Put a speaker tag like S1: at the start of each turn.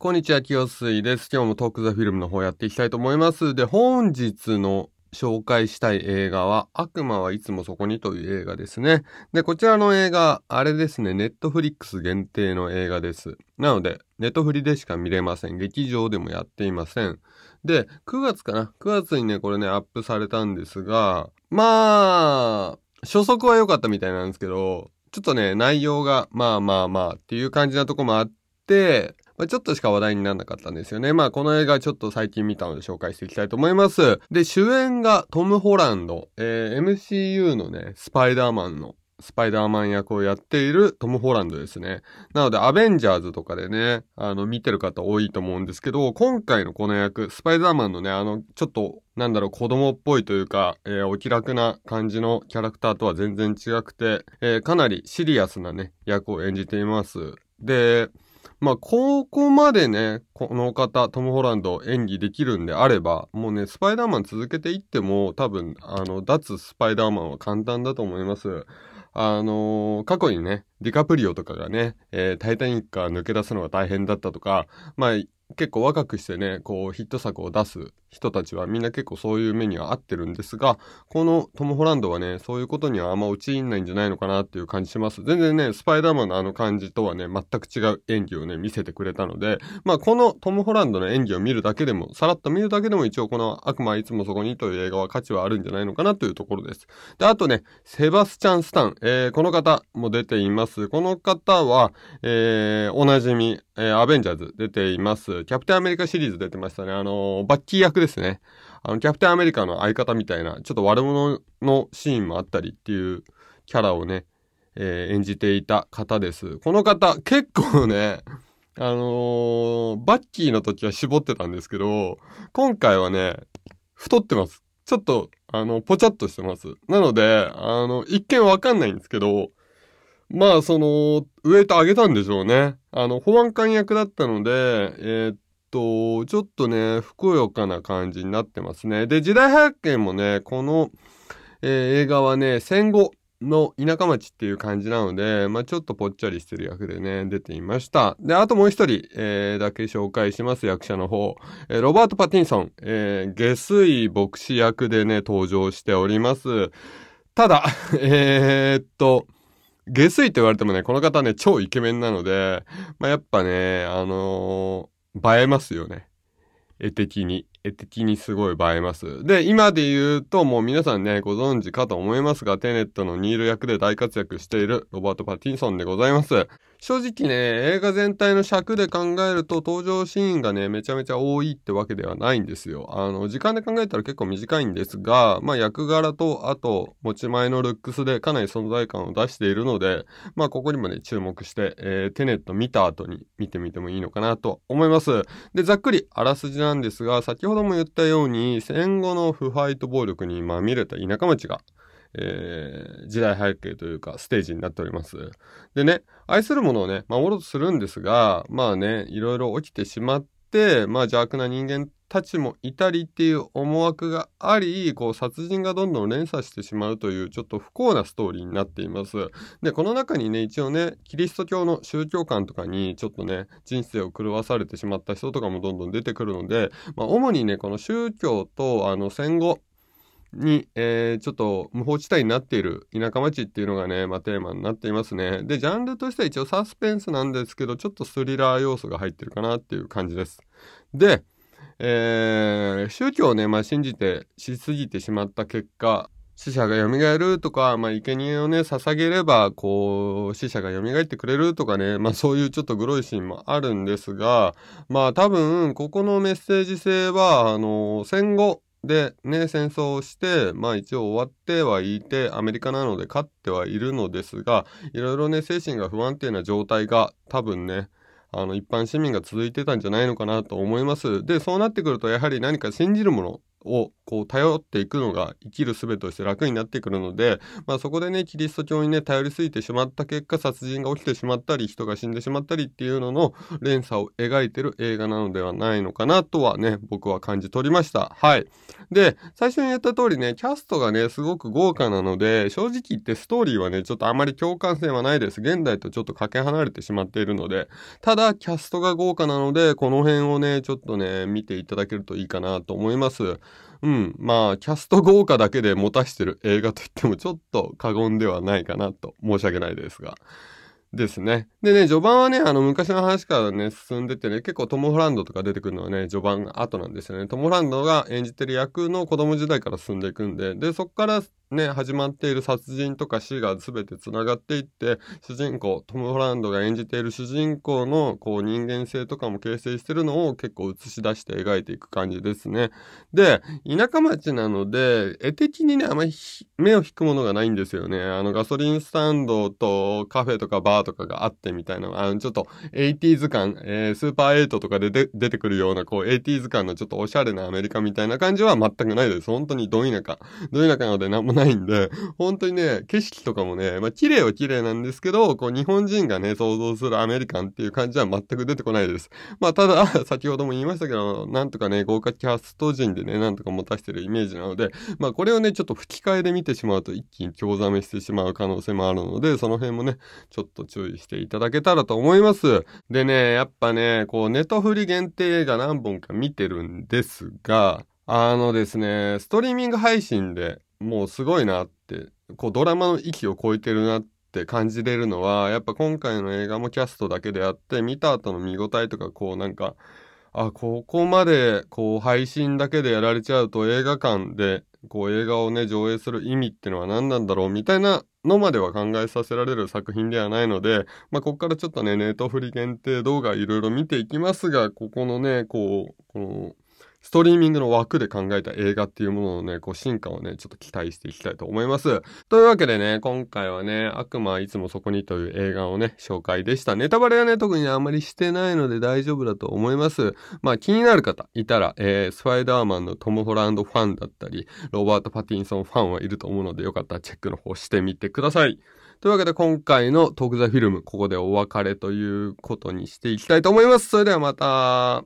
S1: こんにちは、清水です。今日もトークザフィルムの方やっていきたいと思います。で、本日の紹介したい映画は、悪魔はいつもそこにという映画ですね。で、こちらの映画、あれですね、ネットフリックス限定の映画です。なので、ネットフリでしか見れません。劇場でもやっていません。で、9月かな ?9 月にね、これね、アップされたんですが、まあ、初速は良かったみたいなんですけど、ちょっとね、内容が、まあまあまあっていう感じなとこもあって、まあ、ちょっとしか話題にならなかったんですよね。まあ、この映画ちょっと最近見たので紹介していきたいと思います。で、主演がトム・ホランド、えー MCU のね、スパイダーマンの、スパイダーマン役をやっているトム・ホランドですね。なので、アベンジャーズとかでね、あの、見てる方多いと思うんですけど、今回のこの役、スパイダーマンのね、あの、ちょっと、なんだろう、子供っぽいというか、えーお気楽な感じのキャラクターとは全然違くて、えーかなりシリアスなね、役を演じています。で、まあ、ここまでね、この方、トム・ホランド演技できるんであれば、もうね、スパイダーマン続けていっても、多分、あの、脱スパイダーマンは簡単だと思います。あのー過去にね、ディカプリオとかがね、えータイタニックから抜け出すのが大変だったとか、まあ、結構若くしてね、こう、ヒット作を出す人たちはみんな結構そういう目には合ってるんですが、このトム・ホランドはね、そういうことにはあんま陥んないんじゃないのかなっていう感じします。全然ね、スパイダーマンのあの感じとはね、全く違う演技をね、見せてくれたので、まあこのトム・ホランドの演技を見るだけでも、さらっと見るだけでも一応この悪魔はいつもそこにという映画は価値はあるんじゃないのかなというところです。で、あとね、セバスチャン・スタン、えー、この方も出ています。この方は、えー、おなじみ、えー、アベンジャーズ出ています。キャプテンアメリカシリーズ出てましたね。あのーバッキー役ですね。あの、キャプテンアメリカの相方みたいな、ちょっと悪者のシーンもあったりっていうキャラをね、えー演じていた方です。この方、結構ね、あのーバッキーの時は絞ってたんですけど、今回はね、太ってます。ちょっと、あの、ぽちゃっとしてます。なので、あの、一見わかんないんですけど、まあ、その、ウエイト上げたんでしょうね。あの、保安官役だったので、えーっと、ちょっとね、ふくよかな感じになってますね。で、時代背景もね、この、えー映画はね、戦後の田舎町っていう感じなので、まあちょっとぽっちゃりしてる役でね、出ていました。で、あともう一人、えーだけ紹介します、役者の方。えーロバート・パティンソン、えー下水牧師役でね、登場しております。ただ、えーっと、下水って言われてもね、この方ね、超イケメンなので、まあ、やっぱね、あの映えますよね。絵的に。絵的にすごい映えます。で、今で言うと、もう皆さんね、ご存知かと思いますが、テネットのニール役で大活躍しているロバート・パティンソンでございます。正直ね、映画全体の尺で考えると登場シーンがね、めちゃめちゃ多いってわけではないんですよ。あの、時間で考えたら結構短いんですが、まあ役柄と、あと、持ち前のルックスでかなり存在感を出しているので、まあここにもね、注目して、えーテネット見た後に見てみてもいいのかなと思います。で、ざっくりあらすじなんですが、先ほども言ったように、戦後の腐敗と暴力にまみれた田舎町が、えー時代背景というかステージになっております。でね、愛するものをね、守ろうとするんですが、まあね、いろいろ起きてしまって、まあ邪悪な人間たちもいたりっていう思惑があり、こう殺人がどんどん連鎖してしまうというちょっと不幸なストーリーになっています。で、この中にね、一応ね、キリスト教の宗教観とかにちょっとね、人生を狂わされてしまった人とかもどんどん出てくるので、まあ主にね、この宗教とあの戦後、に、えーちょっと無法地帯になっている田舎町っていうのがね、まあ、テーマになっていますね。で、ジャンルとしては一応サスペンスなんですけど、ちょっとスリラー要素が入ってるかなっていう感じです。で、えー宗教をね、まあ、信じて、しすぎてしまった結果、死者が蘇るとか、まあ、生贄をね、捧げれば、こう、死者が蘇ってくれるとかね、まあ、そういうちょっとグロいシーンもあるんですが、まあ、多分、ここのメッセージ性は、あの、戦後、で、ね、戦争をして、まあ一応終わってはいて、アメリカなので勝ってはいるのですが、いろいろね、精神が不安定な状態が多分ね、あの、一般市民が続いてたんじゃないのかなと思います。で、そうなってくると、やはり何か信じるものをこう頼っていくのが生きる術として楽になってくるので、まあそこでね、キリスト教にね、頼りすぎてしまった結果、殺人が起きてしまったり、人が死んでしまったりっていうのの連鎖を描いてる映画なのではないのかなとはね、僕は感じ取りました。はい。で、最初に言った通りね、キャストがね、すごく豪華なので、正直言ってストーリーはね、ちょっとあまり共感性はないです。現代とちょっとかけ離れてしまっているので、ただ、キャストが豪華なので、この辺をね、ちょっとね、見ていただけるといいかなと思います。うん。まあ、キャスト豪華だけで持たしてる映画といってもちょっと過言ではないかなと申し訳ないですが。ですね。でね、序盤はね、あの、昔の話からね、進んでてね、結構トム・ホランドとか出てくるのはね、序盤後なんですよね。トム・ホランドが演じてる役の子供時代から進んでいくんで、で、そこからね、始まっている殺人とか死が全て繋がっていって、主人公、トム・ホランドが演じている主人公のこう人間性とかも形成してるのを結構映し出して描いていく感じですね。で、田舎町なので、絵的にね、あまり目を引くものがないんですよね。あのガソリンスタンドとカフェとかバーとかがあってみたいな、あのちょっと 80s 感、えー、スーパー8とかで出てくるようなこう 80s 感のちょっとおしゃれなアメリカみたいな感じは全くないです。本当にど田舎。ど田舎なので何もないんで、本当にね、景色とかもね、まあ綺麗は綺麗なんですけど、こう日本人がね、想像するアメリカンっていう感じは全く出てこないです。まあただ、先ほども言いましたけど、なんとかね、豪華キャスト陣でね、なんとか持たしてるイメージなので、まあこれをね、ちょっと吹き替えで見てしまうと一気に興ざめしてしまう可能性もあるので、その辺もね、ちょっと注意していただけたらと思います。でね、やっぱね、こうネトフリ限定映画何本か見てるんですが、あのですね、ストリーミング配信でもうすごいなって、こうドラマの域を超えてるなって感じれるのは、やっぱ今回の映画もキャストだけであって、見た後の見応えとか、こうなんか、あ、ここまでこう配信だけでやられちゃうと映画館でこう映画をね上映する意味ってのは何なんだろうみたいなのまでは考えさせられる作品ではないので、まあ、ここからちょっとね、ネットフリ限定動画いろいろ見ていきますが、ここのね、こう、この、ストリーミングの枠で考えた映画っていうもののね、こう進化をね、ちょっと期待していきたいと思います。というわけでね、今回はね、悪魔はいつもそこにという映画をね、紹介でした。ネタバレはね、特にあんまりしてないので大丈夫だと思います。まあ気になる方いたら、えー、スパイダーマンのトム・ホランドファンだったり、ロバート・パティンソンファンはいると思うので、よかったらチェックの方してみてください。というわけで今回のトークザフィルム、ここでお別れということにしていきたいと思います。それではまた。